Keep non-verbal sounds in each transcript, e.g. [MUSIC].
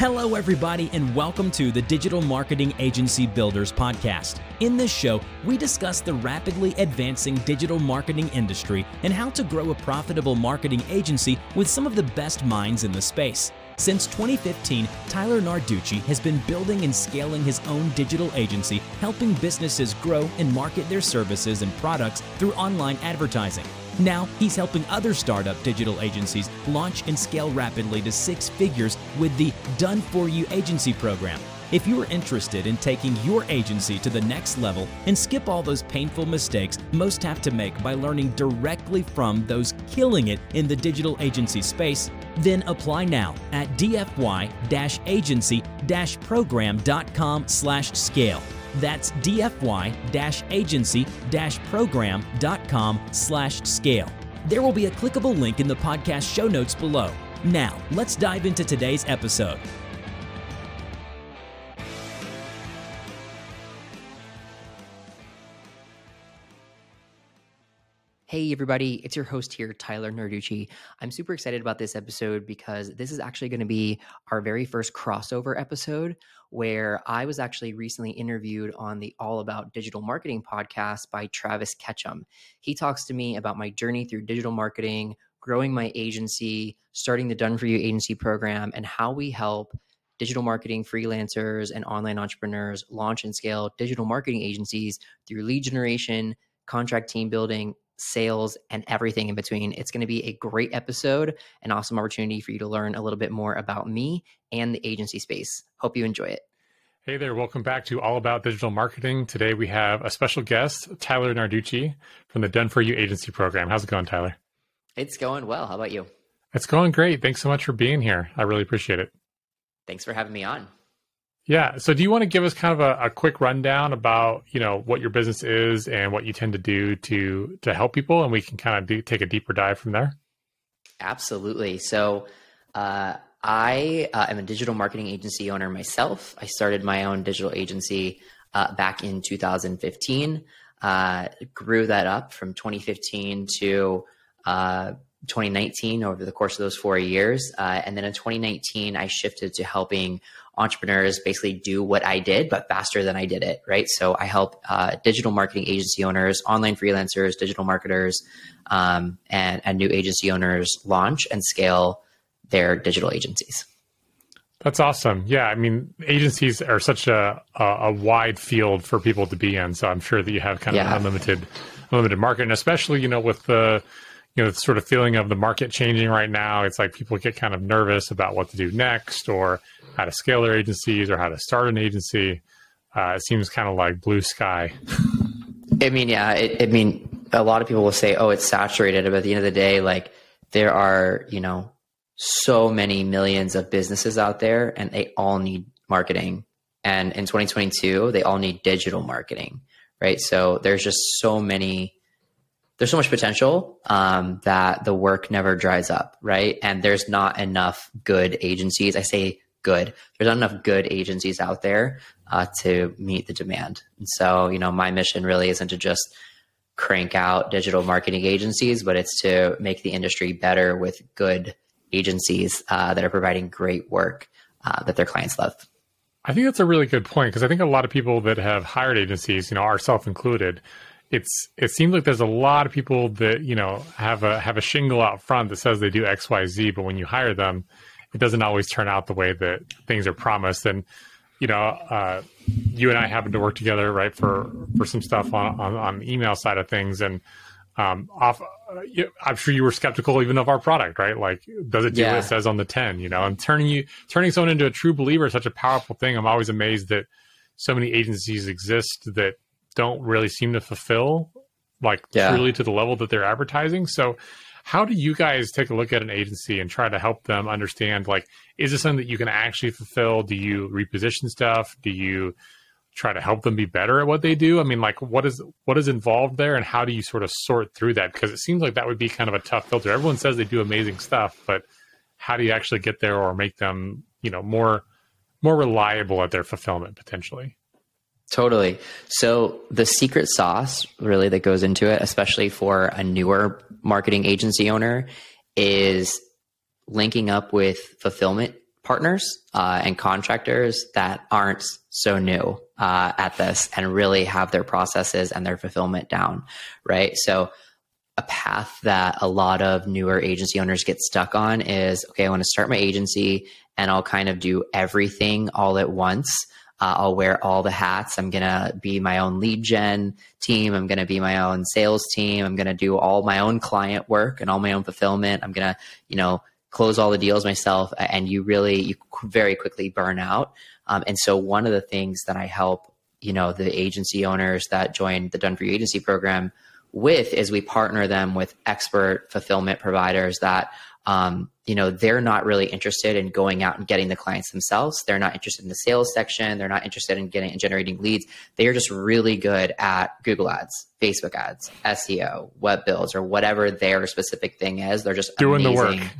Hello, everybody, and welcome to the Digital Marketing Agency Builders Podcast. In this show, we discuss the rapidly advancing digital marketing industry and how to grow a profitable marketing agency with some of the best minds in the space. Since 2015, Tyler Narducci has been building and scaling his own digital agency, helping businesses grow and market their services and products through online advertising. Now, he's helping other startup digital agencies launch and scale rapidly to six figures with the Done For You Agency program. If you are interested in taking your agency to the next level and skip all those painful mistakes most have to make by learning directly from those killing it in the digital agency space, then apply now at dfy-agency-program.com/scale. That's dfy-agency-program.com slash scale. There will be a clickable link in the podcast show notes below. Now, let's dive into today's episode. Hey, everybody, it's your host here, Tyler Narducci. I'm super excited about this episode because this is actually going to be our very first crossover episode where I was actually recently interviewed on the All About Digital Marketing podcast by Travis Ketchum. He talks to me about my journey through digital marketing, growing my agency, starting the Done For You agency program, and how we help digital marketing freelancers and online entrepreneurs launch and scale digital marketing agencies through lead generation, contract team building, sales, and everything in between. It's going to be a great episode, an awesome opportunity for you to learn a little bit more about me and the agency space. Hope you enjoy it. Hey there, welcome back to All About Digital Marketing. Today we have a special guest, Tyler Narducci from the Done For You agency program. How's it going, Tyler? It's going well. How about you? It's going great. Thanks so much for being here. I really appreciate it. Thanks for having me on. Yeah. So do you want to give us kind of a, a, quick rundown about, you know, what your business is and what you tend to do to to help people and we can kind of do, take a deeper dive from there? Absolutely. So uh, I uh, am a digital marketing agency owner myself. I started my own digital agency uh, back in 2015. Uh, grew that up from 2015 to uh, 2019 over the course of those four years. Uh, and then in 2019, I shifted to helping entrepreneurs basically do what I did, but faster than I did it, right? So I help uh, digital marketing agency owners, online freelancers, digital marketers, um, and, and new agency owners launch and scale their digital agencies. That's awesome. Yeah, I mean, agencies are such a, a, a wide field for people to be in. So I'm sure that you have kind of yeah. unlimited unlimited market, and especially you know with the you know, the sort of feeling of the market changing right now. It's like people get kind of nervous about what to do next or how to scale their agencies or how to start an agency. Uh, it seems kind of like blue sky. I mean, yeah, it, I mean, a lot of people will say, oh, it's saturated. But at the end of the day, like there are, you know, so many millions of businesses out there and they all need marketing. And in 2022, they all need digital marketing, right? So there's just so many there's so much potential um, that the work never dries up, right? And there's not enough good agencies. I say good. There's not enough good agencies out there uh, to meet the demand. And so, you know, my mission really isn't to just crank out digital marketing agencies, but it's to make the industry better with good agencies uh, that are providing great work uh, that their clients love. I think that's a really good point because I think a lot of people that have hired agencies, you know, ourselves included, it's it seems like there's a lot of people that you know have a have a shingle out front that says they do X Y Z, but when you hire them, it doesn't always turn out the way that things are promised. And you know, uh, you and I happen to work together, right, for for some stuff on on, on the email side of things, and um, off. Uh, I'm sure you were skeptical even of our product, right? Like, does it do yeah. what it says on the tin? You know, and turning you turning someone into a true believer is such a powerful thing. I'm always amazed that so many agencies exist that don't really seem to fulfill like yeah. truly to the level that they're advertising. So how do you guys take a look at an agency and try to help them understand like is this something that you can actually fulfill? Do you reposition stuff? Do you try to help them be better at what they do? I mean, like what is what is involved there and how do you sort of sort through that? Because it seems like that would be kind of a tough filter. Everyone says they do amazing stuff, but how do you actually get there or make them, you know, more more reliable at their fulfillment potentially? Totally. So the secret sauce really that goes into it, especially for a newer marketing agency owner, is linking up with fulfillment partners uh, and contractors that aren't so new uh, at this and really have their processes and their fulfillment down, right? So, a path that a lot of newer agency owners get stuck on is okay, I want to start my agency and I'll kind of do everything all at once. Uh, I'll wear all the hats. I'm going to be my own lead gen team. I'm going to be my own sales team. I'm going to do all my own client work and all my own fulfillment. I'm going to, you know, close all the deals myself. And you really, you very quickly burn out. Um, and so one of the things that I help, you know, the agency owners that join the Done For You agency program with is we partner them with expert fulfillment providers that um, you know they're not really interested in going out and getting the clients themselves. They're not interested in the sales section. They're not interested in getting and generating leads. They are just really good at google ads facebook ads seo web builds or whatever their specific thing is. They're just doing amazing. the work.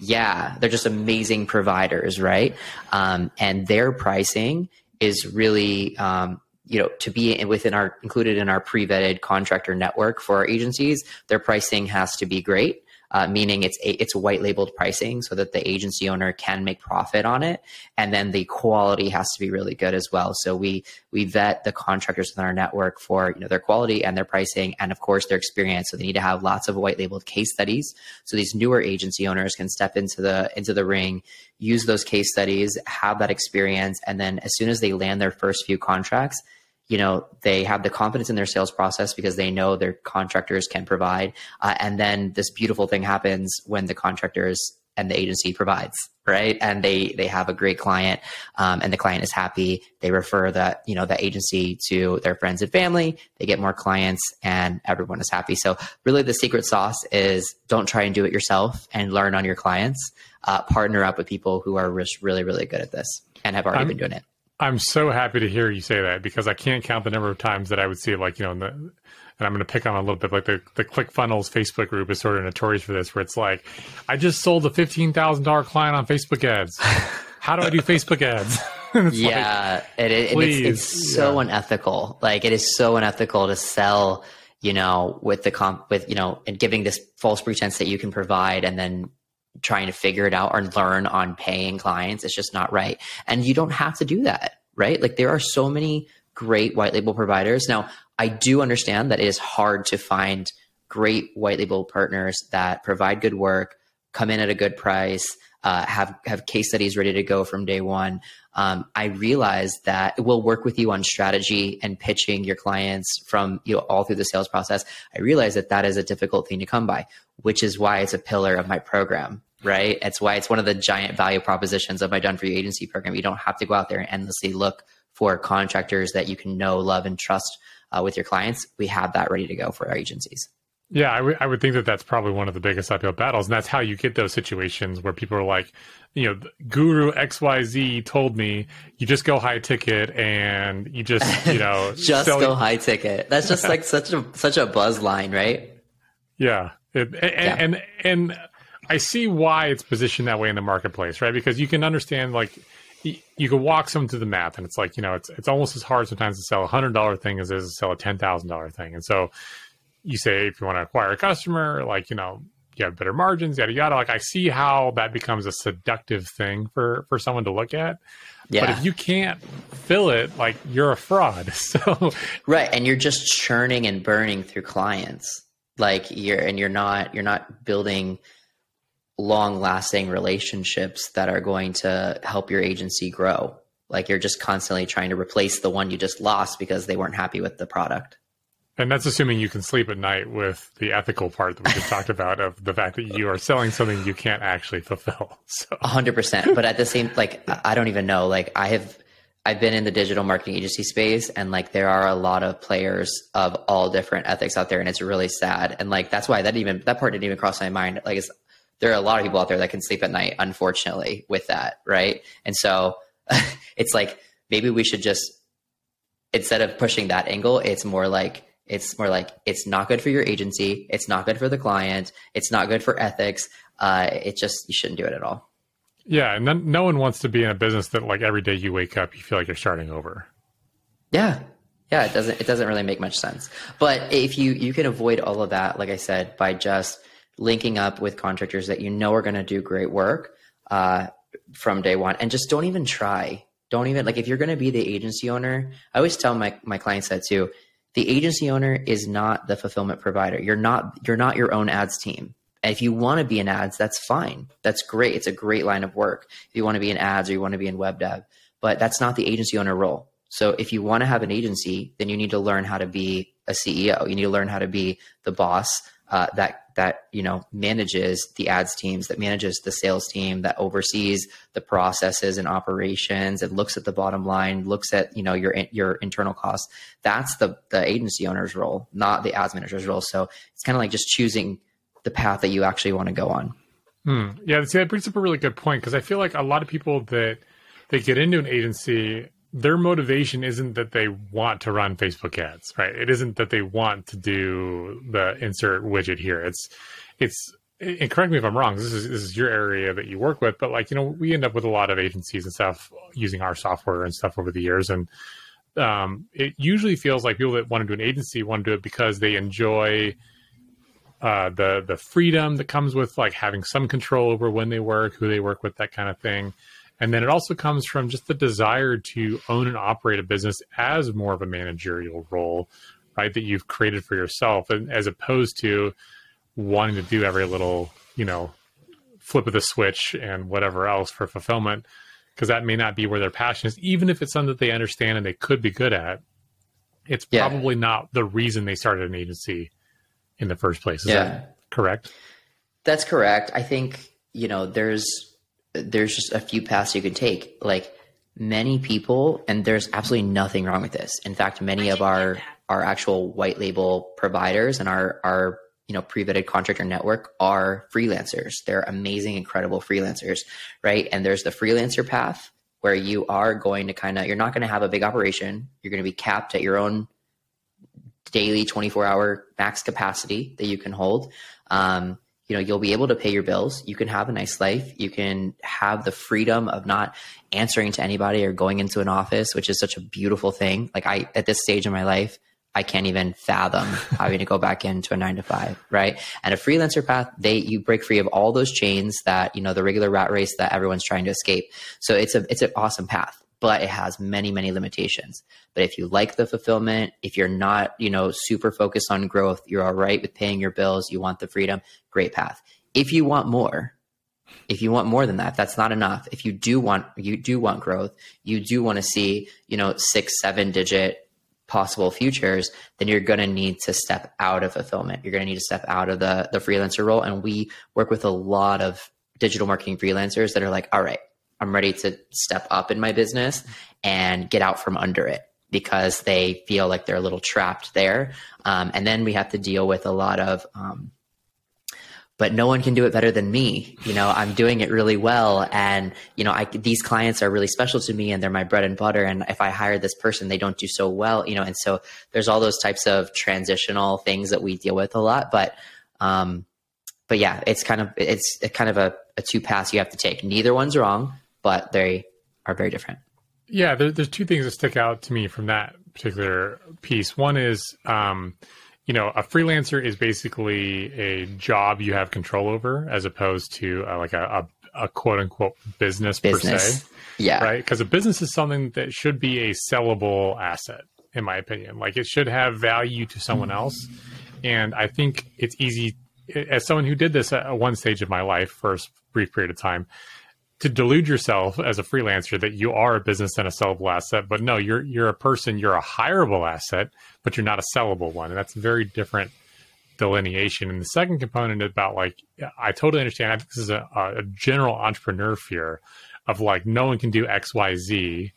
yeah they're just amazing providers right? Um, and their pricing is really um, you know to be within our included in our pre-vetted contractor network for our agencies their pricing has to be great uh, meaning it's a, it's white labeled pricing so that the agency owner can make profit on it, and then the quality has to be really good as well. So we we vet the contractors within our network for you know their quality and their pricing, and of course their experience. So they need to have lots of white labeled case studies, so these newer agency owners can step into the into the ring, use those case studies, have that experience, and then as soon as they land their first few contracts you know they have the confidence in their sales process because they know their contractors can provide uh, and then this beautiful thing happens when the contractors and the agency provides right? And they they have a great client um, and the client is happy. They refer that you know the agency to their friends and family. They get more clients and everyone is happy. So really the secret sauce is don't try and do it yourself and learn on your clients. Uh, partner up with people who are really really good at this and have already I'm, been doing it I'm so happy to hear you say that because I can't count the number of times that I would see like you know, the, and I'm going to pick on a little bit like the the ClickFunnels Facebook group is sort of notorious for this, where it's like, I just sold a fifteen thousand dollar client on Facebook ads. How do I do Facebook ads? [LAUGHS] yeah, like, it, it, it's, it's so yeah. unethical. Like it is so unethical to sell, you know, with the comp with you know, and giving this false pretense that you can provide, and then trying to figure it out or learn on paying clients. It's just not right. And you don't have to do that, right? Like there are so many great white label providers. Now, I do understand that it is hard to find great white label partners that provide good work, come in at a good price, uh, have have case studies ready to go from day one. Um, I realize that it will work with you on strategy and pitching your clients from you know all through the sales process. I realize that that is a difficult thing to come by, which is why it's a pillar of my program right? It's why it's one of the giant value propositions of my Done For You agency program. You don't have to go out there and endlessly look for contractors that you can know, love, and trust uh, with your clients. We have that ready to go for our agencies. Yeah, I, w- I would think that that's probably one of the biggest uphill battles. And that's how you get those situations where people are like, you know, Guru XYZ told me you just go high ticket and you just, you [LAUGHS] know, just go high ticket. That's just like [LAUGHS] such a, such a buzz line, right? Yeah. It, and, yeah. and, and I see why it's positioned that way in the marketplace, right? Because you can understand like you can walk someone through the math, and it's like you know it's it's almost as hard sometimes to sell a hundred dollar thing as it is to sell a ten thousand dollar thing. And so you say if you want to acquire a customer, like you know you have better margins, yada yada. Like I see how that becomes a seductive thing for for someone to look at. Yeah. But if you can't fill it, like you're a fraud. [LAUGHS] So right, and you're just churning and burning through clients. Like you're and you're not you're not building long lasting relationships that are going to help your agency grow. Like you're just constantly trying to replace the one you just lost because they weren't happy with the product. And that's assuming you can sleep at night with the ethical part that we just talked about of the fact that you are selling something you can't actually fulfill. So hundred percent. But at the same, like, I don't even know, like I have, I've been in the digital marketing agency space and like there are a lot of players of all different ethics out there and it's really sad. And like, that's why that even, that part didn't even cross my mind. Like it's, there are a lot of people out there that can sleep at night, unfortunately, with that, right? And so [LAUGHS] it's like maybe we should just instead of pushing that angle, it's more like it's more like it's not good for your agency, it's not good for the client, it's not good for ethics. Uh, it just you shouldn't do it at all. Yeah, and then no one wants to be in a business that like every day you wake up you feel like you're starting over. Yeah, yeah, it doesn't it doesn't really make much sense. But if you you can avoid all of that, like I said, by just linking up with contractors that you know are going to do great work. Uh, from day one and just don't even try. Don't even like if you're going to be the agency owner. I always tell my my clients that too. The agency owner is not the fulfillment provider. You're not you're not your own ads team. And if you want to be in ads, that's fine. That's great. It's a great line of work. If you want to be in ads or you want to be in web dev, but that's not the agency owner role. So if you want to have an agency, then you need to learn how to be a CEO. You need to learn how to be the boss uh, that that you know manages the ads teams, that manages the sales team, that oversees the processes and operations, and looks at the bottom line, looks at you know your your internal costs. That's the the agency owner's role, not the ads manager's role. So it's kind of like just choosing the path that you actually want to go on. Hmm. Yeah, see, that brings up a really good point because I feel like a lot of people that they get into an agency their motivation isn't that they want to run Facebook ads, right? It isn't that they want to do the insert widget here. It's, it's, and correct me if I'm wrong. This is this is your area that you work with, but like you know, we end up with a lot of agencies and stuff using our software and stuff over the years, and um, it usually feels like people that want to do an agency want to do it because they enjoy uh, the the freedom that comes with like having some control over when they work, who they work with, that kind of thing. And then it also comes from just the desire to own and operate a business as more of a managerial role, right? That you've created for yourself, and as opposed to wanting to do every little, you know, flip of the switch and whatever else for fulfillment, because that may not be where their passion is, even if it's something that they understand and they could be good at. It's yeah. probably not the reason they started an agency in the first place. Is yeah. that correct? That's correct. I think, you know, there's there's just a few paths you could take. Like many people, and there's absolutely nothing wrong with this. In fact, many of our our actual white label providers and our our you know pre-vetted contractor network are freelancers. They're amazing, incredible freelancers, right? And there's the freelancer path where you are going to kind of you're not going to have a big operation. You're going to be capped at your own daily 24 hour max capacity that you can hold. Um, you know you'll be able to pay your bills. You can have a nice life. You can have the freedom of not answering to anybody or going into an office which is such a beautiful thing. Like i at this stage in my life i can't even fathom [LAUGHS] having to go back into a nine to five right? And a freelancer path they you break free of all those chains that you know the regular rat race that everyone's trying to escape. So it's a it's an awesome path but it has many many limitations. But if you like the fulfillment if you're not you know super focused on growth you're all right with paying your bills you want the freedom great path. If you want more if you want more than that that's not enough. If you do want you do want growth you do want to see you know six seven digit possible futures then you're going to need to step out of fulfillment. You're going to need to step out of the the freelancer role. And we work with a lot of digital marketing freelancers that are like all right I'm ready to step up in my business and get out from under it because they feel like they're a little trapped there. Um, and then we have to deal with a lot of, um, but no one can do it better than me. You know, I'm doing it really well. And, you know, I, these clients are really special to me and they're my bread and butter. And if I hire this person, they don't do so well, you know, and so there's all those types of transitional things that we deal with a lot. But, um, but yeah, it's kind of, it's kind of a, a two paths you have to take. Neither one's wrong but they are very different. Yeah, there, there's two things that stick out to me from that particular piece. One is, um, you know, a freelancer is basically a job you have control over, as opposed to uh, like a, a, a, quote unquote business, business. per se. Yeah. Right. Because a business is something that should be a sellable asset, in my opinion. Like it should have value to someone else. And I think it's easy, as someone who did this at one stage of my life for a brief period of time, to delude yourself as a freelancer that you are a business and a sellable asset, but no, you're you're a person, you're a hireable asset, but you're not a sellable one, and that's a very different delineation. And the second component about like I totally understand. I think this is a, a general entrepreneur fear of like no one can do X Y Z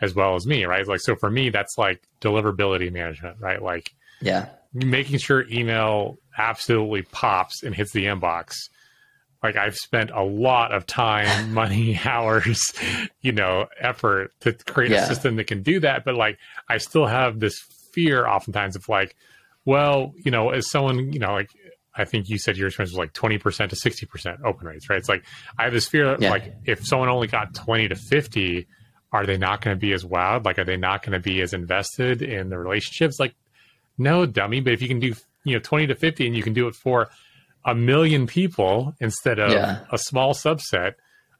as well as me, right? Like so for me, that's like deliverability management, right? Like yeah, making sure email absolutely pops and hits the inbox like I've spent a lot of time, [LAUGHS] money, hours, you know, effort to create yeah. a system that can do that. But like, I still have this fear oftentimes of like, well, you know, as someone, you know, like, I think you said your experience was like 20% to 60% open rates, right? It's like, I have this fear yeah. like, if someone only got 20 to 50, are they not going to be as wowed? Like, are they not going to be as invested in the relationships? Like, no, dummy. But if you can do, you know, 20 to 50 and you can do it for a million people instead of yeah. a small subset,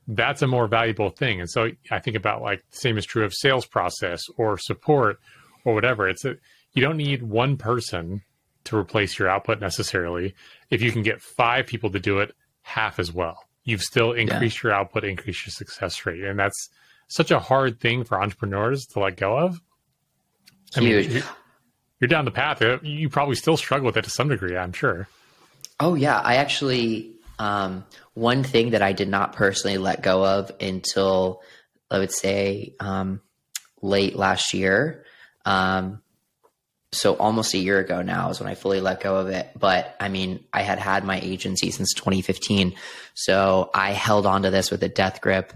that's a more valuable thing. And so I think about like the same is true of sales process or support or whatever. It's a you don't need one person to replace your output necessarily. If you can get five people to do it half as well, you've still increased yeah. your output, increased your success rate. And that's such a hard thing for entrepreneurs to let go of. I Huge. mean, you're down the path. Uh, you probably still struggle with it to some degree, I'm sure. Oh yeah, I actually um, one thing that I did not personally let go of until I would say um, late last year. Um, so almost a year ago now is when I fully let go of it. But I mean, I had had my agency since 2015, so I held on to this with a death grip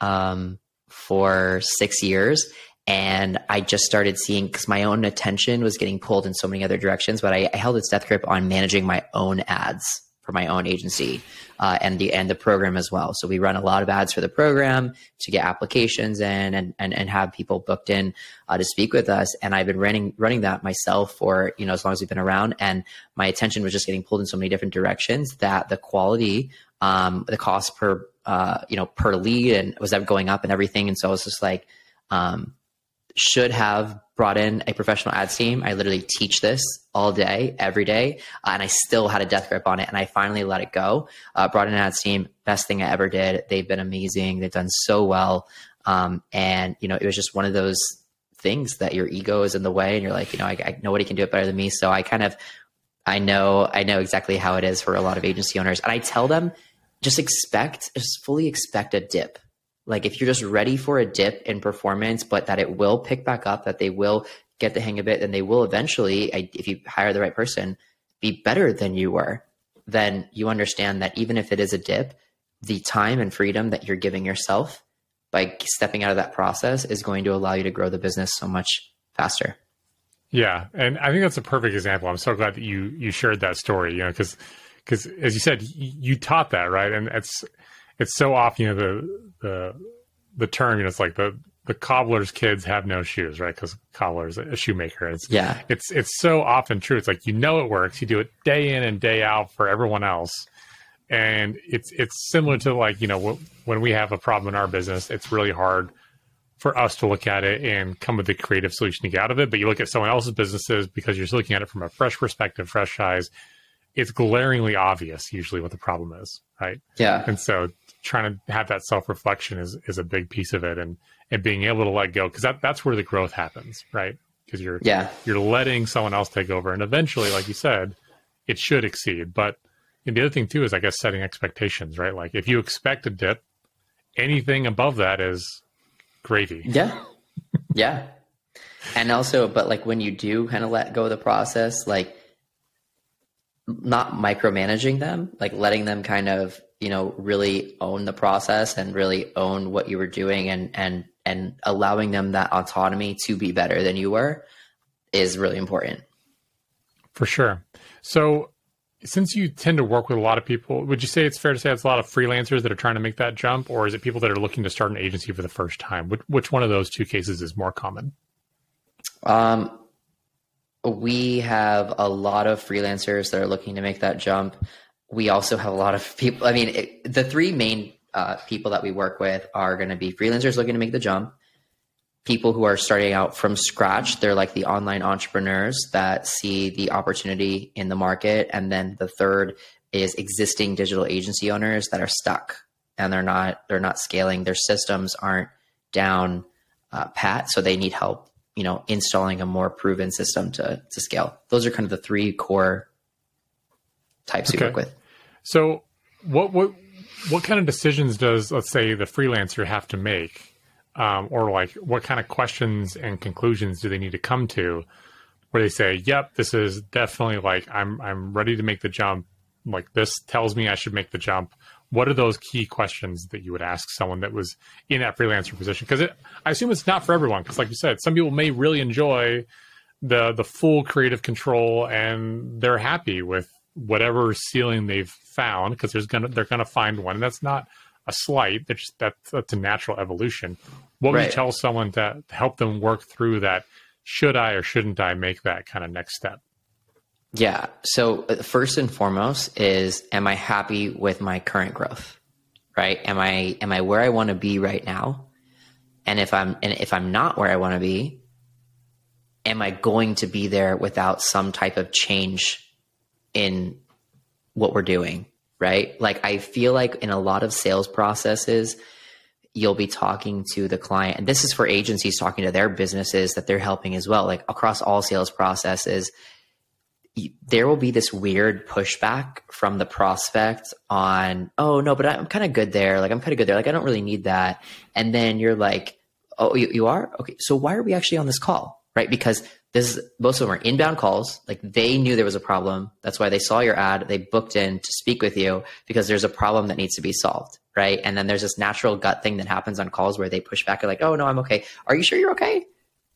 um, for six years. And I just started seeing because my own attention was getting pulled in so many other directions, but I, I held its death grip on managing my own ads for my own agency uh, and the and the program as well. So we run a lot of ads for the program to get applications in and and, and have people booked in uh, to speak with us. And I've been running running that myself for you know as long as we've been around. And my attention was just getting pulled in so many different directions that the quality, um, the cost per uh, you know per lead and was that going up and everything. And so I was just like. Um, should have brought in a professional ads team. I literally teach this all day, every day, uh, and I still had a death grip on it. And I finally let it go. Uh, brought in an ads team, best thing I ever did. They've been amazing. They've done so well. Um, and you know, it was just one of those things that your ego is in the way, and you're like, you know, I, I nobody can do it better than me. So I kind of, I know, I know exactly how it is for a lot of agency owners, and I tell them, just expect, just fully expect a dip like if you're just ready for a dip in performance, but that it will pick back up, that they will get the hang of it, and they will eventually, if you hire the right person, be better than you were, then you understand that even if it is a dip, the time and freedom that you're giving yourself by stepping out of that process is going to allow you to grow the business so much faster. Yeah, and I think that's a perfect example. I'm so glad that you you shared that story. You know, because because as you said, you taught that right, and it's it's so often you know the the the term you know it's like the the cobbler's kids have no shoes right? Because cobbler's a shoemaker. It's yeah. it's it's so often true. It's like you know it works. You do it day in and day out for everyone else. And it's it's similar to like you know when we have a problem in our business it's really hard for us to look at it and come with a creative solution to get out of it. But you look at someone else's businesses because you're looking at it from a fresh perspective fresh eyes it's glaringly obvious usually what the problem is right? Yeah. And so trying to have that self reflection is is a big piece of it, and and being able to let go because that that's where the growth happens, right? Because you're yeah you're letting someone else take over, and eventually, like you said, it should exceed. But the other thing too is, I guess, setting expectations, right? Like if you expect a dip, anything above that is gravy. Yeah, yeah, and also, but like when you do kind of let go of the process, like not micromanaging them, like letting them kind of you know really own the process and really own what you were doing and and and allowing them that autonomy to be better than you were is really important. For sure. So since you tend to work with a lot of people would you say it's fair to say it's a lot of freelancers that are trying to make that jump or is it people that are looking to start an agency for the first time? Which, which one of those two cases is more common? Um, we have a lot of freelancers that are looking to make that jump we also have a lot of people. I mean, it, the three main uh, people that we work with are going to be freelancers looking to make the jump, people who are starting out from scratch. They're like the online entrepreneurs that see the opportunity in the market. And then the third is existing digital agency owners that are stuck and they're not they're not scaling. Their systems aren't down uh, pat, so they need help. You know, installing a more proven system to to scale. Those are kind of the three core types okay. we work with. So, what what what kind of decisions does let's say the freelancer have to make, um, or like what kind of questions and conclusions do they need to come to, where they say, "Yep, this is definitely like I'm I'm ready to make the jump. Like this tells me I should make the jump." What are those key questions that you would ask someone that was in that freelancer position? Because I assume it's not for everyone. Because, like you said, some people may really enjoy the the full creative control and they're happy with whatever ceiling they've found because there's gonna they're gonna find one and that's not a slight that's that's, that's a natural evolution what right. would you tell someone to, to help them work through that should i or shouldn't i make that kind of next step yeah so uh, first and foremost is am i happy with my current growth right? Am I am I where I want to be right now? And if I'm and if I'm not where I want to be, am I going to be there without some type of change in what we're doing, right? Like I feel like in a lot of sales processes, you'll be talking to the client and this is for agencies talking to their businesses that they're helping as well like across all sales processes there will be this weird pushback from the prospect on, oh no, but I'm kind of good there. Like I'm kind of good there. Like I don't really need that. And then you're like, oh, you, you are okay. So why are we actually on this call, right? Because this is most of them are inbound calls. Like they knew there was a problem. That's why they saw your ad. They booked in to speak with you because there's a problem that needs to be solved, right? And then there's this natural gut thing that happens on calls where they push back and like, oh no, I'm okay. Are you sure you're okay?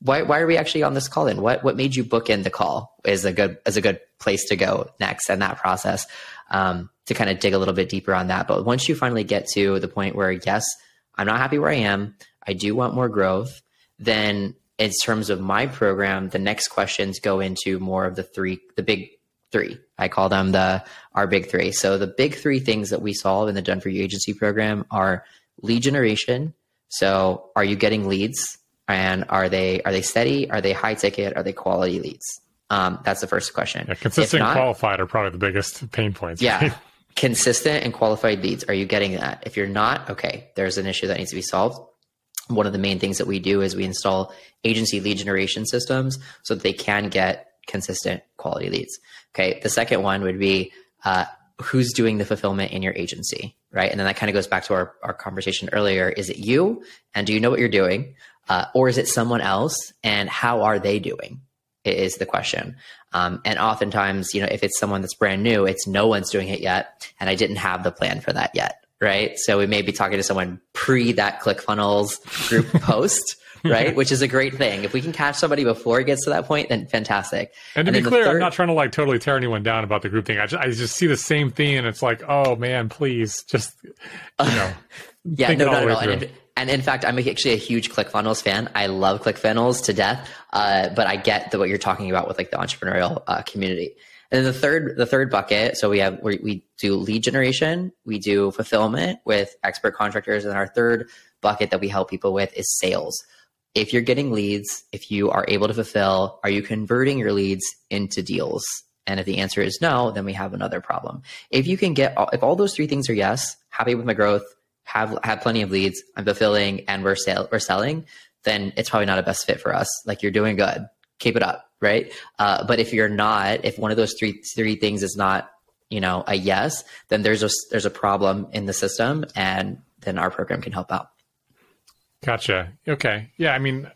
why why are we actually on this call in? What what made you book in the call is a good is a good place to go next in that process um, to kind of dig a little bit deeper on that. But once you finally get to the point where yes, I'm not happy where I am, I do want more growth, then in terms of my program, the next questions go into more of the three the big three. I call them the our big three. So the big three things that we solve in the Done for You agency program are lead generation. So are you getting leads? and are they are they steady? Are they high ticket? Are they quality leads? Um, that's the first question. Yeah, consistent not, qualified are probably the biggest pain points. Yeah. Right? consistent and qualified leads. Are you getting that? If you're not, okay, there's an issue that needs to be solved. One of the main things that we do is we install agency lead generation systems so that they can get consistent quality leads. Okay. The second one would be uh, who's doing the fulfillment in your agency, right? And then that kind of goes back to our, our conversation earlier. Is it you? And do you know what you're doing? uh, or is it someone else? And how are they doing? Is the question. Um, and oftentimes, you know, if it's someone that's brand new, it's no one's doing it yet, and I didn't have the plan for that yet, right? So we may be talking to someone pre that ClickFunnels group [LAUGHS] post. right? Which is a great thing. If we can catch somebody before it gets to that point, then fantastic. And to and be clear, i I'm not trying to like totally tear anyone down about the group thing. I just, I just see the same thing, and it's like, oh man, please, just you know, [LAUGHS] yeah, no, no, no. And in fact, I'm actually a huge ClickFunnels fan. I love ClickFunnels to death. Uh, but I get the, what you're talking about with like the entrepreneurial uh, community. And then the third, the third bucket. So we have we, we do lead generation, we do fulfillment with expert contractors, and our third bucket that we help people with is sales. If you're getting leads, if you are able to fulfill, are you converting your leads into deals? And if the answer is no, then we have another problem. If you can get, if all those three things are yes, happy with my growth, have have plenty of leads, I'm fulfilling, and we're sale we're selling, then it's probably not a best fit for us. Like you're doing good, keep it up, right? Uh, but if you're not, if one of those three three things is not, you know, a yes, then there's a there's a problem in the system, and then our program can help out. Gotcha. Okay. Yeah. I mean,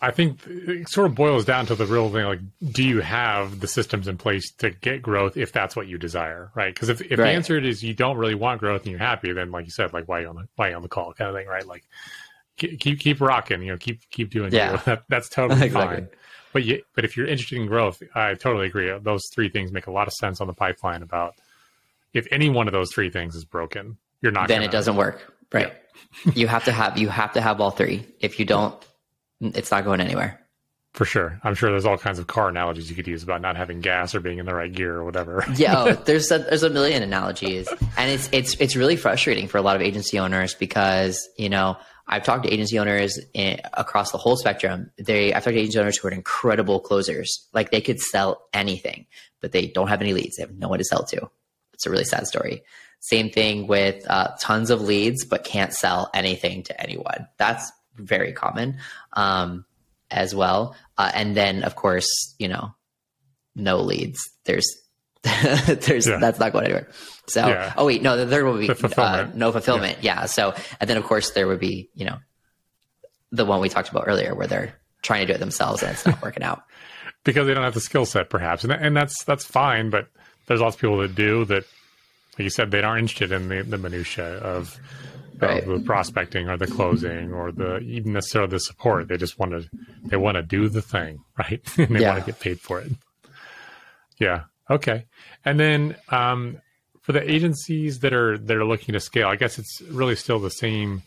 I think it sort of boils down to the real thing like, do you have the systems in place to get growth if that's what you desire, right? Because if, if right. the answer is you don't really want growth and you're happy, then like you said, like why you on the why you on the call kind of thing, right? Like keep keep rocking, you know, keep keep doing yeah. [LAUGHS] That, that's [LAUGHS] totally exactly. fine. But you, but if you're interested in growth, I totally agree. Those three things make a lot of sense on the pipeline about if any one of those three things is broken, you're not. Then gonna, it doesn't work, right? Yeah. you have to have you have to have all three. If you don't it's not going anywhere. For sure. I'm sure there's all kinds of car analogies you could use about not having gas or being in the right gear or whatever. yeah, oh, [LAUGHS] there's a, there's a million analogies. And it's it's it's really frustrating for a lot of agency owners because, you know, I've talked to agency owners in, across the whole spectrum. They I've talked to agency owners who are incredible closers. Like they could sell anything, but they don't have any leads. They have no one to sell to. It's a really sad story. Same thing with uh, tons of leads, but can't sell anything to anyone. That's very common um, as well. Uh, and then, of course, you know, no leads. There's, [LAUGHS] there's yeah. that's not going anywhere. So, yeah. oh wait, no, there will be uh, no fulfillment. Yeah. yeah. So, and then of course there would be, you know, the one we talked about earlier where they're trying to do it themselves and it's not working out [LAUGHS] because they don't have the skill set, perhaps, and and that's that's fine. But there's lots of people that do that. Like you said, they aren't interested in the, the minutia of right. the prospecting or the closing or the even necessarily the support. They just want to they want to do the thing, [LAUGHS] right? and they want to get paid for it. Yeah. Okay. And then um, for the agencies that are that are looking to scale, I guess it's really still the same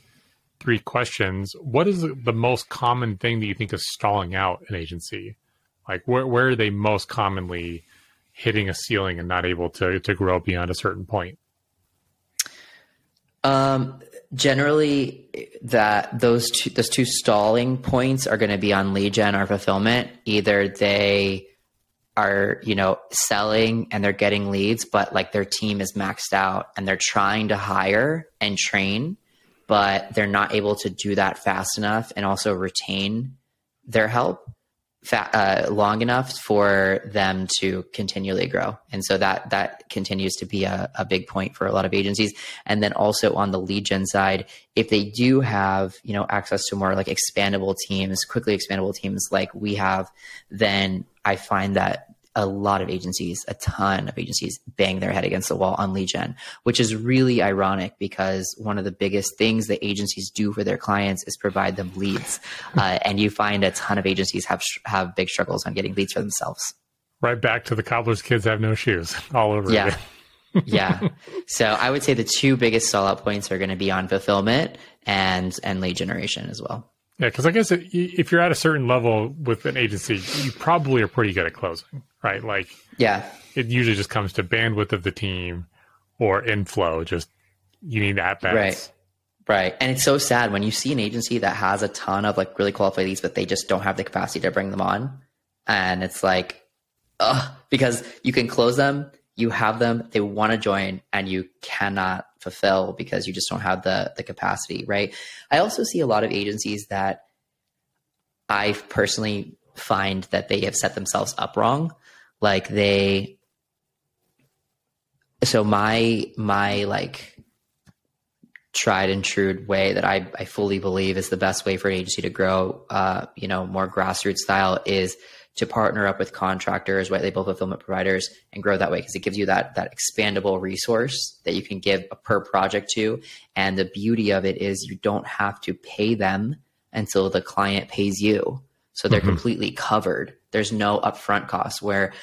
three questions. What is the most common thing that you think is stalling out an agency? Like where where are they most commonly hitting a ceiling and not able to to grow beyond a certain point? Um, generally, that those two those two stalling points are going to be on lead gen or fulfillment. Either they are you know selling and they're getting leads, but like their team is maxed out and they're trying to hire and train, but they're not able to do that fast enough and also retain their help fa- uh, long enough for them to continually grow. And so that that continues to be a, a big point for a lot of agencies. And then also on the lead gen side, if they do have you know access to more like expandable teams, quickly expandable teams like we have, then I find that a lot of agencies, a ton of agencies bang their head against the wall on lead gen, which is really ironic because one of the biggest things that agencies do for their clients is provide them leads. Uh, and you find a ton of agencies have, have big struggles on getting leads for themselves. Right back to the cobbler's kids have no shoes all over yeah. again. [LAUGHS] yeah. [LAUGHS] So I would say the two biggest stall out points are going to be on fulfillment and, and lead generation as well. Yeah, because I guess if you're at a certain level with an agency, you probably are pretty good at closing, right? Like, yeah, it usually just comes to bandwidth of the team or inflow. Just you need that. Right. Right. And it's so sad when you see an agency that has a ton of like really qualified leads, but they just don't have the capacity to bring them on. And it's like, ugh, because you can close them, you have them, they want to join, and you cannot fulfill because you just don't have the the capacity, right? I also see a lot of agencies that I personally find that they have set themselves up wrong. Like they so my my like tried and true way that I, I fully believe is the best way for an agency to grow uh, you know more grassroots style is to partner up with contractors, white label fulfillment providers, and grow that way because it gives you that that expandable resource that you can give a per project to. And the beauty of it is you don't have to pay them until the client pays you. So they're mm-hmm. completely covered. There's no upfront costs where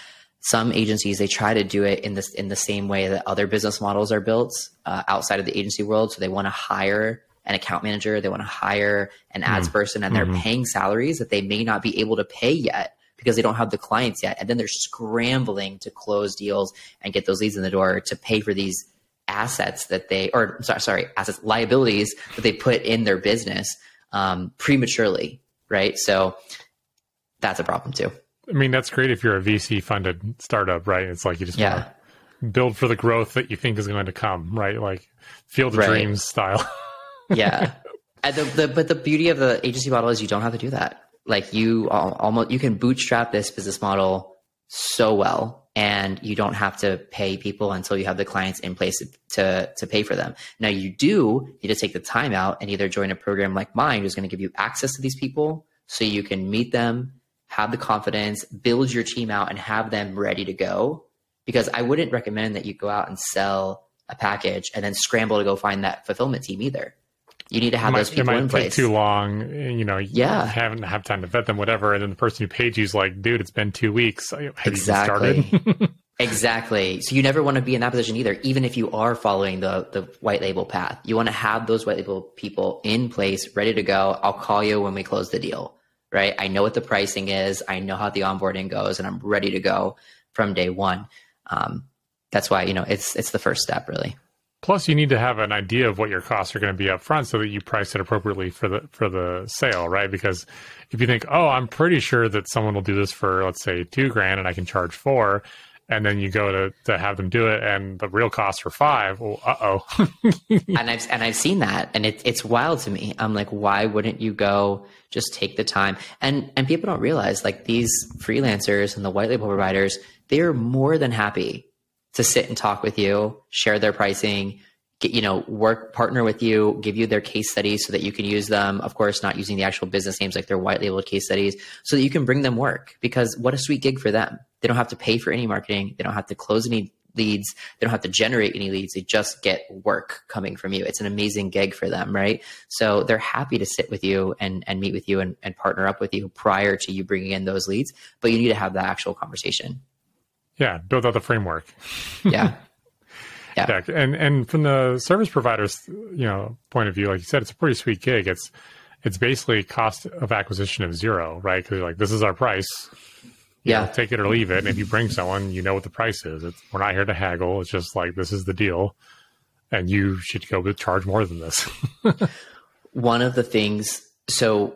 some agencies they try to do it in this in the same way that other business models are built uh, outside of the agency world. So they want to hire an account manager, they want to hire an ads mm-hmm. person, and they're mm-hmm. paying salaries that they may not be able to pay yet because they don't have the clients yet. And then they're scrambling to close deals and get those leads in the door to pay for these assets that they, or sorry, sorry assets, liabilities that they put in their business um, prematurely, right? So that's a problem too. I mean, that's great if you're a VC funded startup, right? It's like you just yeah. build for the growth that you think is going to come, right? Like field of right. dreams style. [LAUGHS] yeah. The, the, but the beauty of the agency model is you don't have to do that like you almost you can bootstrap this business model so well and you don't have to pay people until you have the clients in place to to pay for them. Now you do need to take the time out and either join a program like mine who's going to give you access to these people so you can meet them, have the confidence, build your team out and have them ready to go because I wouldn't recommend that you go out and sell a package and then scramble to go find that fulfillment team either. You need to have might, those people it might in take place. Too long, you know. Yeah, you haven't have time to vet them, whatever. And then the person who paid you is like, "Dude, it's been two weeks. Have exactly. [LAUGHS] exactly. So you never want to be in that position either. Even if you are following the the white label path, you want to have those white label people in place, ready to go. I'll call you when we close the deal. Right? I know what the pricing is. I know how the onboarding goes, and I'm ready to go from day one. Um, that's why you know it's it's the first step, really. Plus, you need to have an idea of what your costs are going to be up front so that you price it appropriately for the for the sale, right? Because if you think, oh, I'm pretty sure that someone will do this for let's say two grand and I can charge four, and then you go to, to have them do it and the real costs are five, well, uh oh. [LAUGHS] and I've and I've seen that and it, it's wild to me. I'm like, why wouldn't you go just take the time? And and people don't realize like these freelancers and the white label providers, they're more than happy to sit and talk with you, share their pricing, get, you know, work, partner with you, give you their case studies so that you can use them. Of course, not using the actual business names like their white labeled case studies so that you can bring them work because what a sweet gig for them. They don't have to pay for any marketing. They don't have to close any leads. They don't have to generate any leads. They just get work coming from you. It's an amazing gig for them, right? So they're happy to sit with you and, and meet with you and, and partner up with you prior to you bringing in those leads. But you need to have the actual conversation. Yeah, build out the framework. [LAUGHS] yeah. Yeah. yeah. And and from the service provider's, you know, point of view, like you said, it's a pretty sweet gig. It's it's basically cost of acquisition of zero, right? Because like this is our price. You yeah. Know, take it or leave it. And if you bring someone, you know what the price is. It's, we're not here to haggle. It's just like this is the deal. and you should go with charge more than this. [LAUGHS] one of the things, so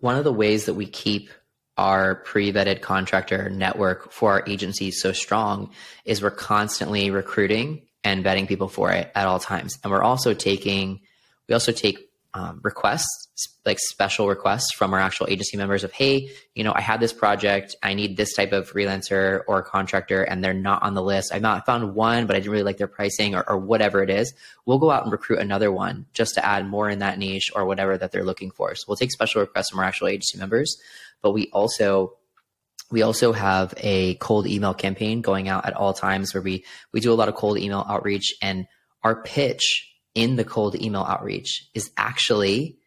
one of the ways that we keep our pre-vetted contractor network for our agencies so strong is we're constantly recruiting and vetting people for it at all times. And we're also taking, we also take um, requests, like special requests from our actual agency members of, hey, you know, I had this project, I need this type of freelancer or contractor, and they're not on the list. I've not found one, but I didn't really like their pricing or, or whatever it is. We'll go out and recruit another one just to add more in that niche or whatever that they're looking for. So we'll take special requests from our actual agency members, but we also we also have a cold email campaign going out at all times where we we do a lot of cold email outreach and our pitch in the cold email outreach is actually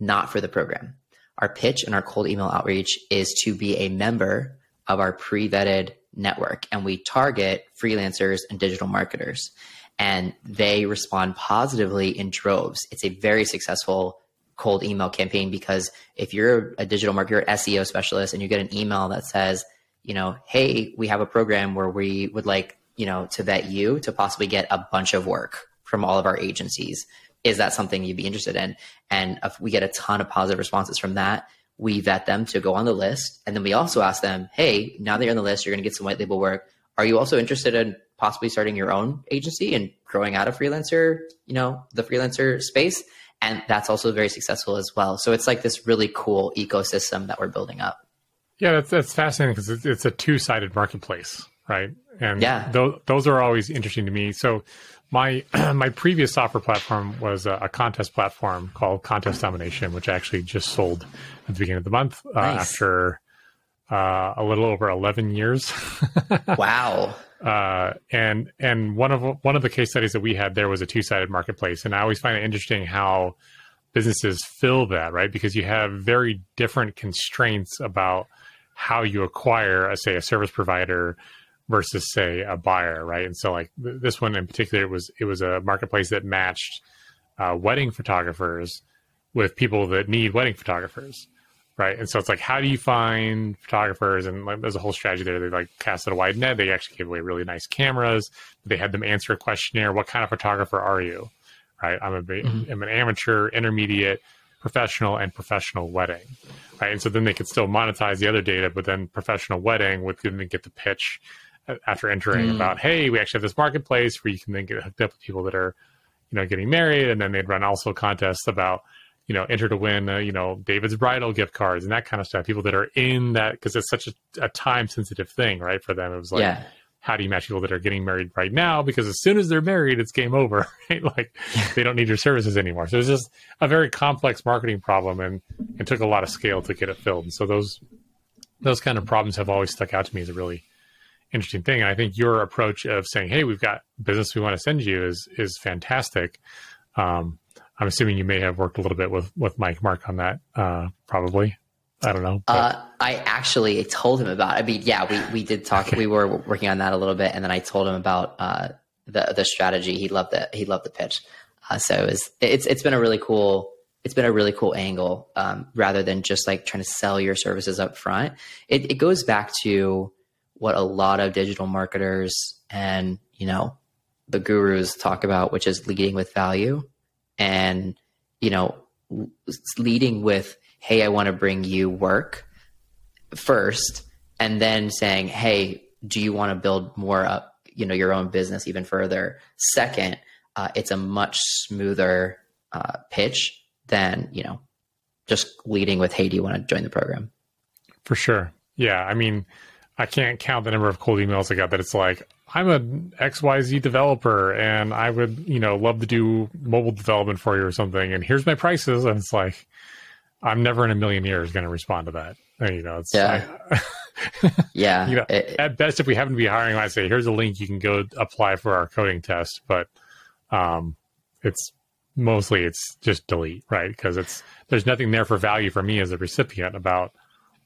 not for the program. Our pitch and our cold email outreach is to be a member of our pre-vetted network and we target freelancers and digital marketers and they respond positively in droves. It's a very successful cold email campaign because if you're a digital marketer, SEO specialist, and you get an email that says, you know, hey, we have a program where we would like, you know, to vet you to possibly get a bunch of work from all of our agencies. Is that something you'd be interested in? And if we get a ton of positive responses from that, we vet them to go on the list. And then we also ask them, hey, now that you're on the list, you're going to get some white label work. Are you also interested in possibly starting your own agency and growing out a freelancer, you know, the freelancer space? and that's also very successful as well. So it's like this really cool ecosystem that we're building up. Yeah, that's that's fascinating because it's, a two sided marketplace, right? And yeah, those those are always interesting to me. So my [CLEARS THROAT] my previous software platform was a, a, contest platform called Contest Domination, which actually just sold at the beginning of the month uh, nice. after uh, a little over eleven years. [LAUGHS] wow. Uh, and and one of one of the case studies that we had there was a two sided marketplace, and I always find it interesting how businesses fill that right because you have very different constraints about how you acquire, a, say, a service provider versus say a buyer, right? And so like th- this one in particular, it was it was a marketplace that matched uh, wedding photographers with people that need wedding photographers right? And so it's like, how do you find photographers? And like, there's a whole strategy there. They like casted a wide net. They actually gave away really nice cameras. They had them answer a questionnaire. What kind of photographer are you? Right? I'm a, mm-hmm. I'm an amateur, intermediate, professional, and professional wedding. Right? And so then they could still monetize the other data, but then professional wedding would then get the pitch after entering mm. about, hey, we actually have this marketplace where you can then get hooked up with people that are, you know, getting married, and then they'd run also contests about you know, enter to win, uh, you know, David's bridal gift cards and that kind of stuff. People that are in that because it's such a, a time sensitive thing, right? For them, it was like, yeah. how do you match people that are getting married right now? Because as soon as they're married, it's game over, [LAUGHS] right? Like [LAUGHS] they don't need your services anymore. So it's just a very complex marketing problem, and it took a lot of scale to get it filled. And so those those kind of problems have always stuck out to me as a really interesting thing. And I think your approach of saying, "Hey, we've got business we want to send you," is is fantastic. Um, I'm assuming you may have worked a little bit with with Mike Mark on that, uh, probably. I don't know. Uh, I actually told him about. I mean, yeah, we we did talk. Okay. We were working on that a little bit, and then I told him about uh, the the strategy. He loved it. He loved the pitch. Uh, so it was, it's it's been a really cool. It's been a really cool angle, um, rather than just like trying to sell your services up front. It, it goes back to what a lot of digital marketers and you know the gurus talk about, which is leading with value and you know leading with hey i want to bring you work first and then saying hey do you want to build more up you know your own business even further? Second uh, it's a much smoother uh, pitch than you know just leading with hey do you want to join the program? For sure. Yeah i mean i can't count the number of cold emails i got that it's like I'm an XYZ developer and I would, you know, love to do mobile development for you or something. And here's my prices. And it's like, I'm never in a million years going to respond to that. And, you know, it's yeah. [LAUGHS] yeah. You know, it, at best, if we happen to be hiring, I say, here's a link you can go apply for our coding test. But um, it's mostly it's just delete, right? Because it's there's nothing there for value for me as a recipient about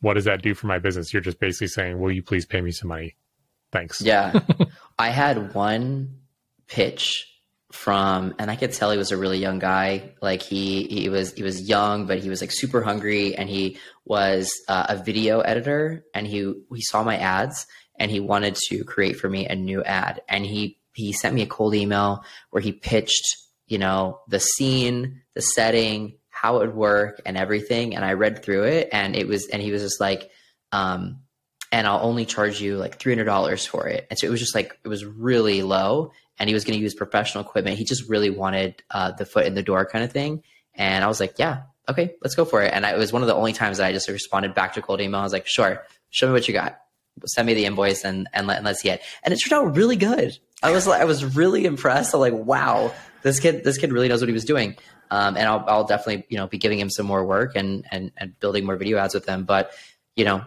what does that do for my business. You're just basically saying, will you please pay me some money? Thanks. Yeah. [LAUGHS] I had one pitch from and I could tell he was a really young guy. Like he he was he was young, but he was like super hungry and he was uh, a video editor and he he saw my ads and he wanted to create for me a new ad and he he sent me a cold email where he pitched, you know, the scene, the setting, how it would work and everything. And I read through it and it was, and he was just like, um, and I'll only charge you like $300 for it. And so it was just like, it was really low and he was going to use professional equipment. He just really wanted uh, the foot in the door kind of thing. And I was like, yeah, okay, let's go for it. And I, it was one of the only times that I just responded back to cold email. I was like, sure, show me what you got. Send me the invoice and, and, let, and let's see it. And it turned out really good. I was like, I was really impressed. I'm like, wow, this kid, this kid really knows what he was doing. Um, and I'll, I'll definitely, you know, be giving him some more work and, and, and building more video ads with him. But, you know,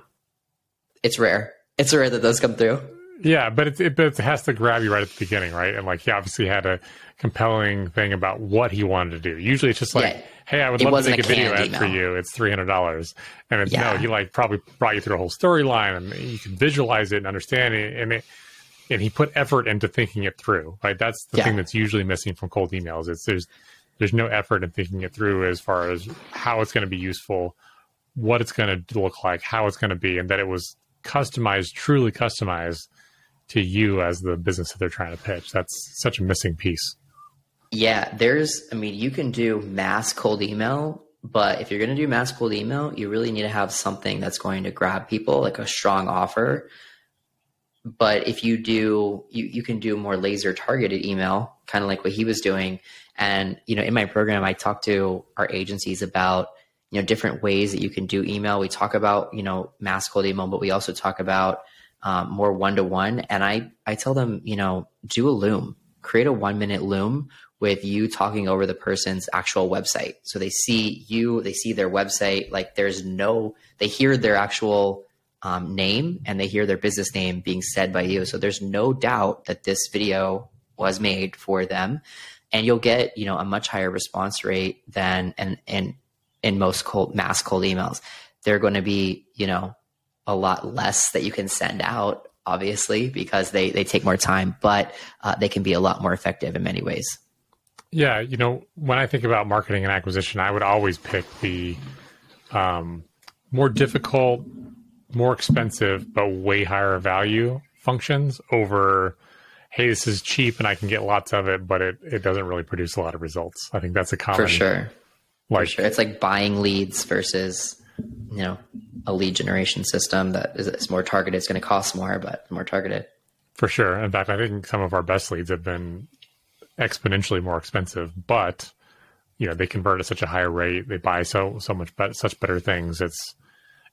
it's rare. It's rare that those come through. Yeah, but it, it, but it has to grab you right at the beginning, right? And like he obviously had a compelling thing about what he wanted to do. Usually it's just like, yeah. hey, I would love to make a, a video ad email. for you. It's three hundred dollars, and it's yeah. no, he like probably brought you through a whole storyline, and you can visualize it and understand it, and it, and he put effort into thinking it through. Right, that's the yeah. thing that's usually missing from cold emails. It's there's there's no effort in thinking it through as far as how it's going to be useful, what it's going to look like, how it's going to be, and that it was customized, truly customized to you as the business that they're trying to pitch. That's such a missing piece. Yeah, there's, I mean, you can do mass cold email, but if you're going to do mass cold email, you really need to have something that's going to grab people, like a strong offer. But if you do, you, you can do more laser targeted email, kind of like what he was doing. And, you know, in my program, I talk to our agencies about, you know, different ways that you can do email. We talk about, you know, mass cold email, but we also talk about, um, more one to one. And I, I tell them, you know, do a loom, create a one minute loom with you talking over the person's actual website. So they see you, they see their website. Like there's no, they hear their actual um, name and they hear their business name being said by you. So there's no doubt that this video was made for them. And you'll get, you know, a much higher response rate than in, in, in most cold mass cold emails. They're going to be, you know, a lot less that you can send out, obviously, because they, they take more time, but uh, they can be a lot more effective in many ways. Yeah, you know, when I think about marketing and acquisition, I would always pick the um, more difficult, more expensive, but way higher value functions over, hey, this is cheap and I can get lots of it, but it, it doesn't really produce a lot of results. I think that's a common. For sure. Like, For sure. It's like buying leads versus, you know, a lead generation system that is, is more targeted. It's going to cost more, but more targeted. For sure. In fact, I think some of our best leads have been exponentially more expensive, but you know they convert at such a higher rate. They buy so so much but such better things. It's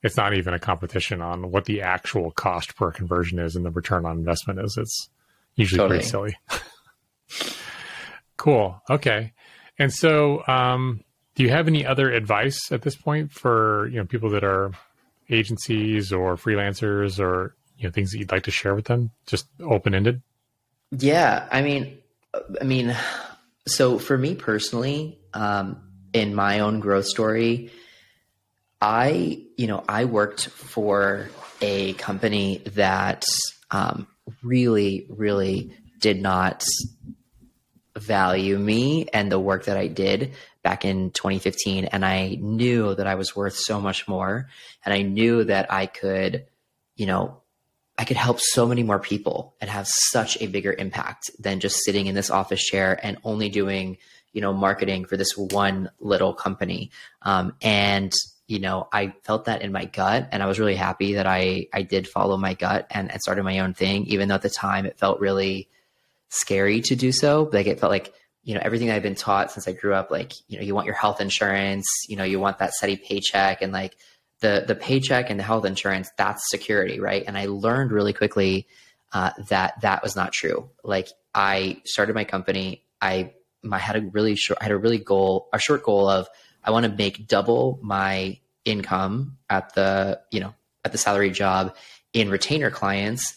it's not even a competition on what the actual cost per conversion is and the return on investment is. It's usually totally. pretty silly. cool. Okay. And so, um, do you have any other advice at this point for you know people that are agencies or freelancers or you know things that you'd like to share with them just open ended yeah i mean i mean so for me personally um, in my own growth story i you know i worked for a company that um, really really did not value me and the work that i did back in 2015 and I knew that I was worth so much more and I knew that I could, you know, I could help so many more people and have such a bigger impact than just sitting in this office chair and only doing, you know, marketing for this one little company. Um, and you know, I felt that in my gut, and I was really happy that I I did follow my gut and, and started my own thing, even though at the time it felt really scary to do so. Like it felt like you know everything I've been taught since I grew up. Like you know, you want your health insurance, you know, you want that steady paycheck, and like the the paycheck and the health insurance, that's security, right? And I learned really quickly uh, that that was not true. Like I started my company, I I had a really short, I had a really goal, a short goal of I want to make double my income at the you know at the salary job in retainer clients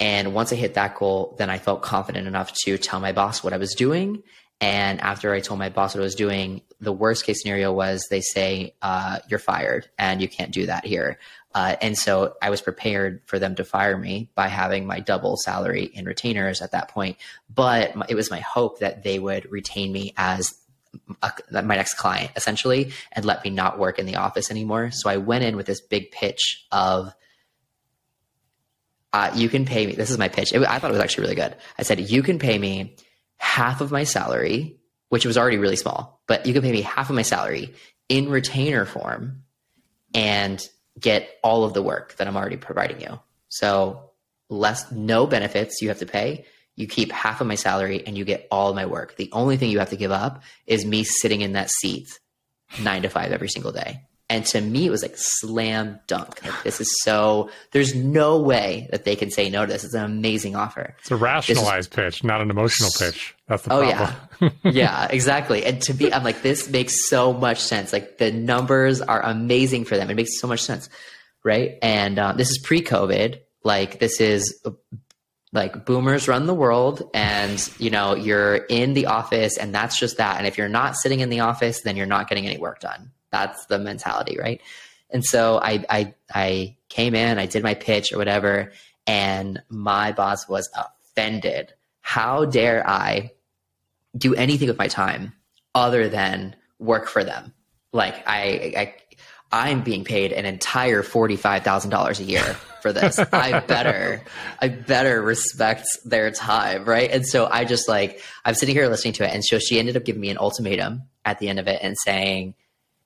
and once I hit that goal, then I felt confident enough to tell my boss what I was doing. And after I told my boss what I was doing, the worst case scenario was they say, uh, you're fired and you can't do that here. Uh, and so I was prepared for them to fire me by having my double salary in retainers at that point. But it was my hope that they would retain me as a, my next client essentially and let me not work in the office anymore. So I went in with this big pitch of uh, you can pay me. This is my pitch. It, I thought it was actually really good. I said, you can pay me half of my salary, which was already really small, but you can pay me half of my salary in retainer form and get all of the work that I'm already providing you. So less, no benefits you have to pay. You keep half of my salary and you get all my work. The only thing you have to give up is me sitting in that seat nine to five every single day. And to me, it was like slam dunk. Like, this is so, there's no way that they can say no to this. It's an amazing offer. It's a rationalized pitch, not an emotional pitch. That's the oh, problem. [LAUGHS] yeah. yeah, [LAUGHS] exactly. And to be, I'm like, this makes so much sense. Like the numbers are amazing for them. It makes so much sense. Right. And um, this is pre COVID. Like this is like boomers run the world and you know you're in the office and that's just that and if you're not sitting in the office then you're not getting any work done that's the mentality, right? And so I I I came in, I did my pitch or whatever, and my boss was offended. How dare I do anything with my time other than work for them? Like I I I'm being paid an entire forty five thousand dollars a year for this. I better I better respect their time, right? And so I just like I'm sitting here listening to it, and so she ended up giving me an ultimatum at the end of it and saying,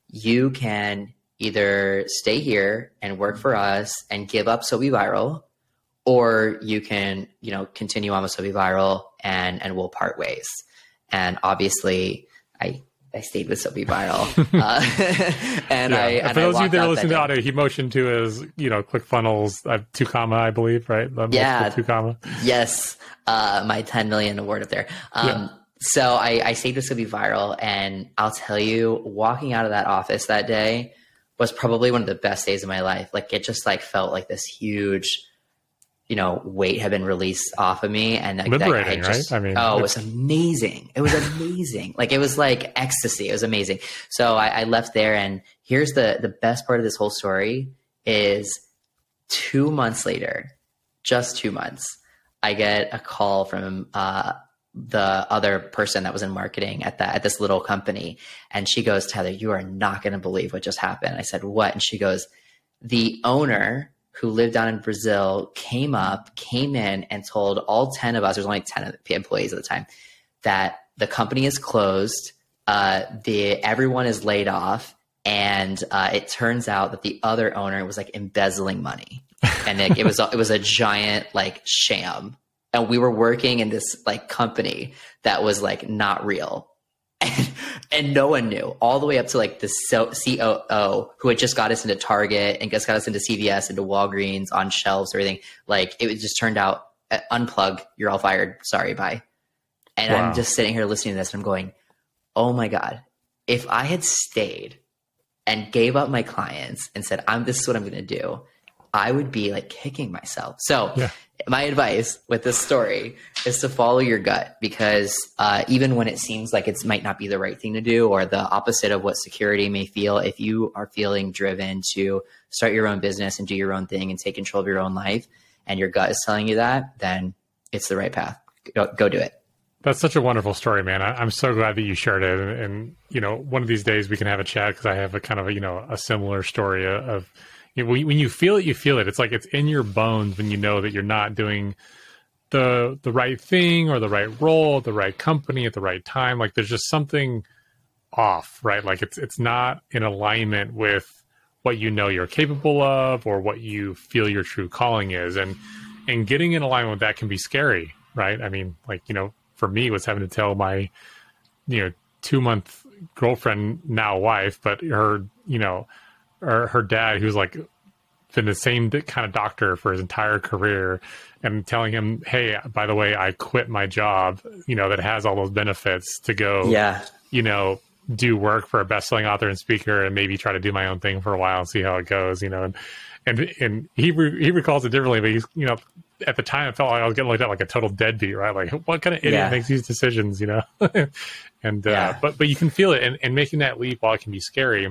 you can either stay here and work for us and give up So Be Viral, or you can, you know, continue on with So Be Viral and and we'll part ways. And obviously, I I stayed with So Be Viral, uh, [LAUGHS] and yeah. I and for those of you that are listening to audio, he motioned to his you know ClickFunnels uh, two comma I believe right? Yeah. two comma. Yes. Uh, my ten million award up there. Um, yeah. so I, I say this could be viral, and I'll tell you, walking out of that office that day was probably one of the best days of my life. Like it just like felt like this huge, you know, weight had been released off of me, and like, liberating, just, right? I mean, oh, it was amazing. It was amazing. like it was like ecstasy. It was amazing. So I, I left there, and here's the the best part of this whole story is two months later, just two months, I get a call from uh, the other person that was in marketing at that at this little company and she goes tyler you are not going to believe what just happened i said what and she goes the owner who lived down in brazil came up came in and told all 10 of us there's only 10 employees at the time that the company is closed uh, the everyone is laid off and uh, it turns out that the other owner was like embezzling money. And it, it was it was a giant like sham. And we were working in this like company that was like not real and, and no one knew all the way up to like the COO who had just got us into Target and just got us into CVS, into Walgreens on shelves, everything. Like it just turned out, uh, unplug, you're all fired. Sorry, bye. And wow. I'm just sitting here listening to this and I'm going, oh my God, if I had stayed and gave up my clients and said, I'm, this is what I'm going to do, I would be like kicking myself. So yeah my advice with this story is to follow your gut because uh, even when it seems like it might not be the right thing to do or the opposite of what security may feel, if you are feeling driven to start your own business and do your own thing and take control of your own life, and your gut is telling you that, then it's the right path. Go, go do it. That's such a wonderful story, man. I, am so glad that you shared it. And, and, you know, one of these days we can have a chat because I have a kind of a, you know a similar story of when you feel it, you feel it. It's like it's in your bones when you know that you're not doing the the right thing or the right role, the right company at the right time. Like there's just something off, right? Like it's it's not in alignment with what you know you're capable of or what you feel your true calling is. And and getting in alignment with that can be scary, right? I mean, like, you know, for me was having to tell my, you know, two month girlfriend, now wife, but her, you know, or her dad, who's like been the same kind of doctor for his entire career, and telling him, "Hey, by the way, I quit my job, you know, that has all those benefits to go, yeah, you know, do work for a best-selling author and speaker, and maybe try to do my own thing for a while and see how it goes, you know." And and and he re- he recalls it differently, but he's you know at the time it felt like I was getting looked at like a total deadbeat, right? Like what kind of idiot yeah. makes these decisions, you know? [LAUGHS] and uh, yeah. but but you can feel it, and, and making that leap while it can be scary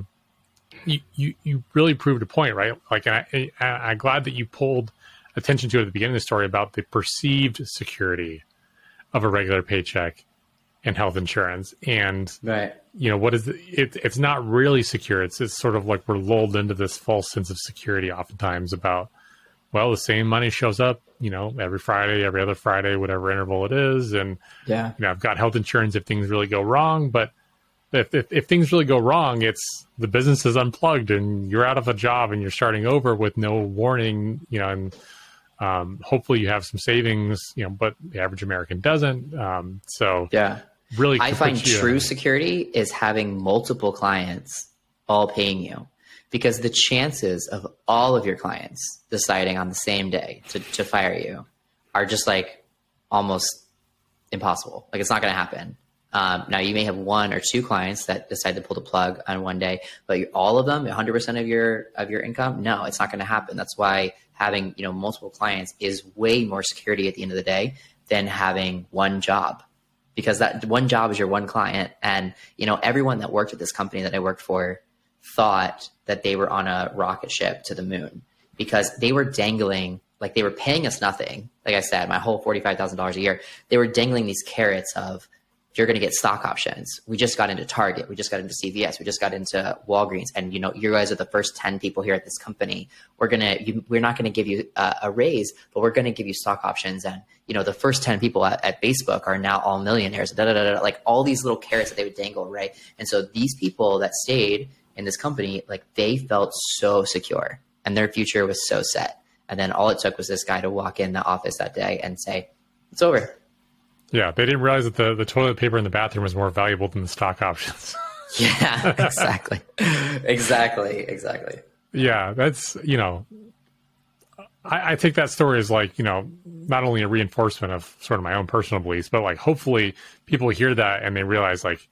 you, you, you really proved a point, right? Like, I, I, am glad that you pulled attention to at the beginning of the story about the perceived security of a regular paycheck and health insurance. And, right. you know, what is it? it? It's not really secure. It's, it's sort of like we're lulled into this false sense of security oftentimes about well, the same money shows up, you know, every Friday, every other Friday, whatever interval it is. And, yeah, you know, I've got health insurance if things really go wrong. But if, if, if things really go wrong, it's the business is unplugged and you're out of a job and you're starting over with no warning, you know, and um, hopefully you have some savings, you know, but the average American doesn't. Um, so, yeah, really, I find true security is having multiple clients all paying you because the chances of all of your clients deciding on the same day to, to fire you are just like almost impossible. Like it's not going to happen. Um, now you may have one or two clients that decide to pull the plug on one day, but all of them, 100% of your of your income, no, it's not going to happen. That's why having you know multiple clients is way more security at the end of the day than having one job, because that one job is your one client, and you know everyone that worked at this company that I worked for thought that they were on a rocket ship to the moon because they were dangling like they were paying us nothing like i said my whole $45000 a year they were dangling these carrots of you're going to get stock options. We just got into target. We just got into cvs we just got into walgreens. And you know you guys are the first 10 people here at this company. We're going to we're not going to give you a, a, raise but we're going to give you stock options. And you know the first 10 people at, at facebook are now all millionaires. Da, da, da, da, like all these little carrots that they would dangle right? And so these people that stayed in this company, like they felt so secure and their future was so set. And then all it took was this guy to walk in the office that day and say, it's over. Yeah, they didn't realize that the, the toilet paper in the bathroom was more valuable than the stock options. [LAUGHS] yeah, exactly. exactly. Exactly. Yeah, that's, you know, I, I think that story is like, you know, not only a reinforcement of sort of my own personal beliefs, but like hopefully people hear that and they realize like,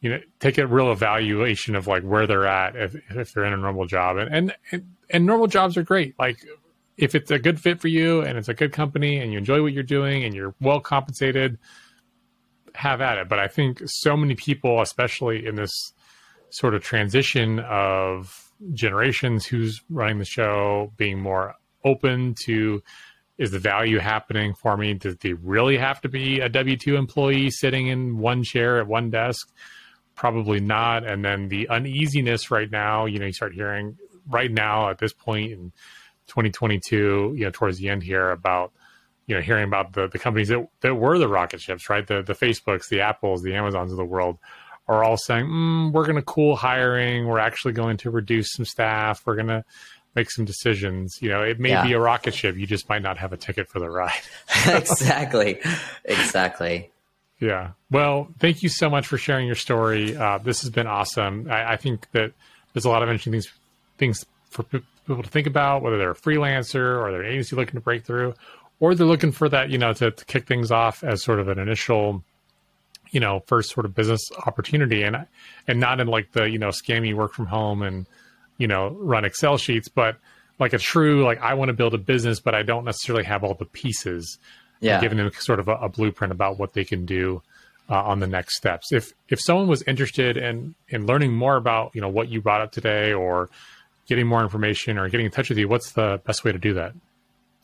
you know take a real evaluation of like where they're at if, if they're in a normal job and, and and normal jobs are great like if it's a good fit for you and it's a good company and you enjoy what you're doing and you're well compensated have at it. But i think so many people especially in this sort of transition of generations who's running the show being more open to is the value happening for me? Does they really have to be a w2 employee sitting in one chair at one desk? Probably not. And then the uneasiness right now, you know, you start hearing right now at this point in 2022, you know, towards the end here about, you know, hearing about the, the companies that, that were the rocket ships, right? The, the Facebooks, the Apples, the Amazons of the world are all saying, mm, we're going to cool hiring. We're actually going to reduce some staff. We're going to make some decisions. You know, it may yeah. be a rocket ship. You just might not have a ticket for the ride. [LAUGHS] [LAUGHS] exactly. Exactly. Yeah. Well, thank you so much for sharing your story. Uh, this has been awesome. I, I, think that there's a lot of interesting things, things for people to think about, whether they're a freelancer or they're an agency looking to break through, or they're looking for that, you know, to, to kick things off as sort of an initial, you know, first sort of business opportunity, and and not in like the you know scammy work from home and you know run Excel sheets, but like a true like I want to build a business, but I don't necessarily have all the pieces yeah. giving them sort of a, a, blueprint about what they can do uh, on the next steps. If if someone was interested in in learning more about you know what you brought up today, or getting more information, or getting in touch with you, what's the best way to do that?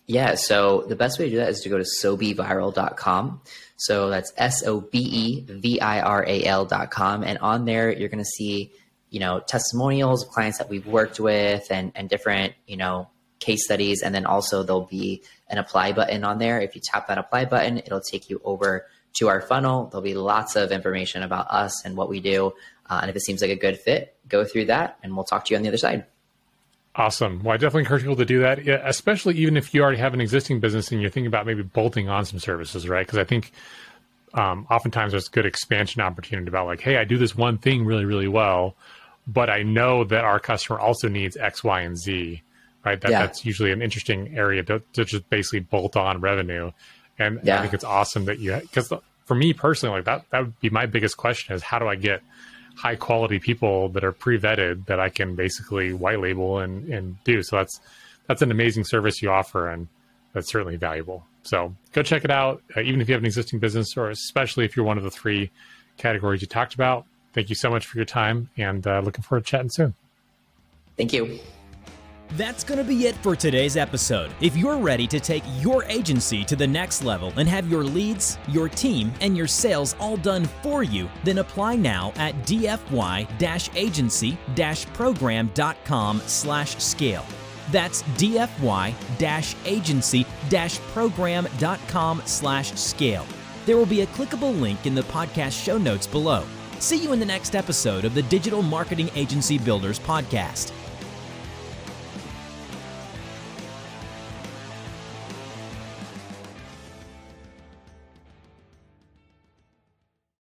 Yeah, so the best way to do that is to go to sobeviral.com. So that's S O B E V I R A L.com. And on there, you're going to see, you know, testimonials of clients that we've worked with and, and different, you know, case studies. And then also there'll be an apply button on there. If you tap that apply button, it'll take you over to our funnel. There'll be lots of information about us and what we do. Uh, and if it seems like a good fit, go through that and we'll talk to you on the other side. Awesome. Well, I definitely encourage people to do that, especially even if you already have an existing business and you're thinking about maybe bolting on some services, right? Because I think um, oftentimes there's good expansion opportunity about like, hey, I do this one thing really, really well, but I know that our customer also needs X, Y, and Z right? That, yeah. That's usually an interesting area to, to just basically bolt on revenue. And yeah. I think it's awesome that you, because for me personally, like that, that would be my biggest question is how do I get high quality people that are pre vetted that I can basically white label and, and do. So that's, that's an amazing service you offer. And that's certainly valuable. So go check it out. Uh, even if you have an existing business or especially if you're one of the three categories you talked about. Thank you so much for your time and uh, looking forward to chatting soon. Thank you. That's going to be it for today's episode. If you're ready to take your agency to the next level and have your leads, your team, and your sales all done for you, then apply now at dfy-agency-program.com/scale. That's dfy-agency-program.com slash scale. There will be a clickable link in the podcast show notes below. See you in the next episode of the Digital Marketing Agency Builders podcast.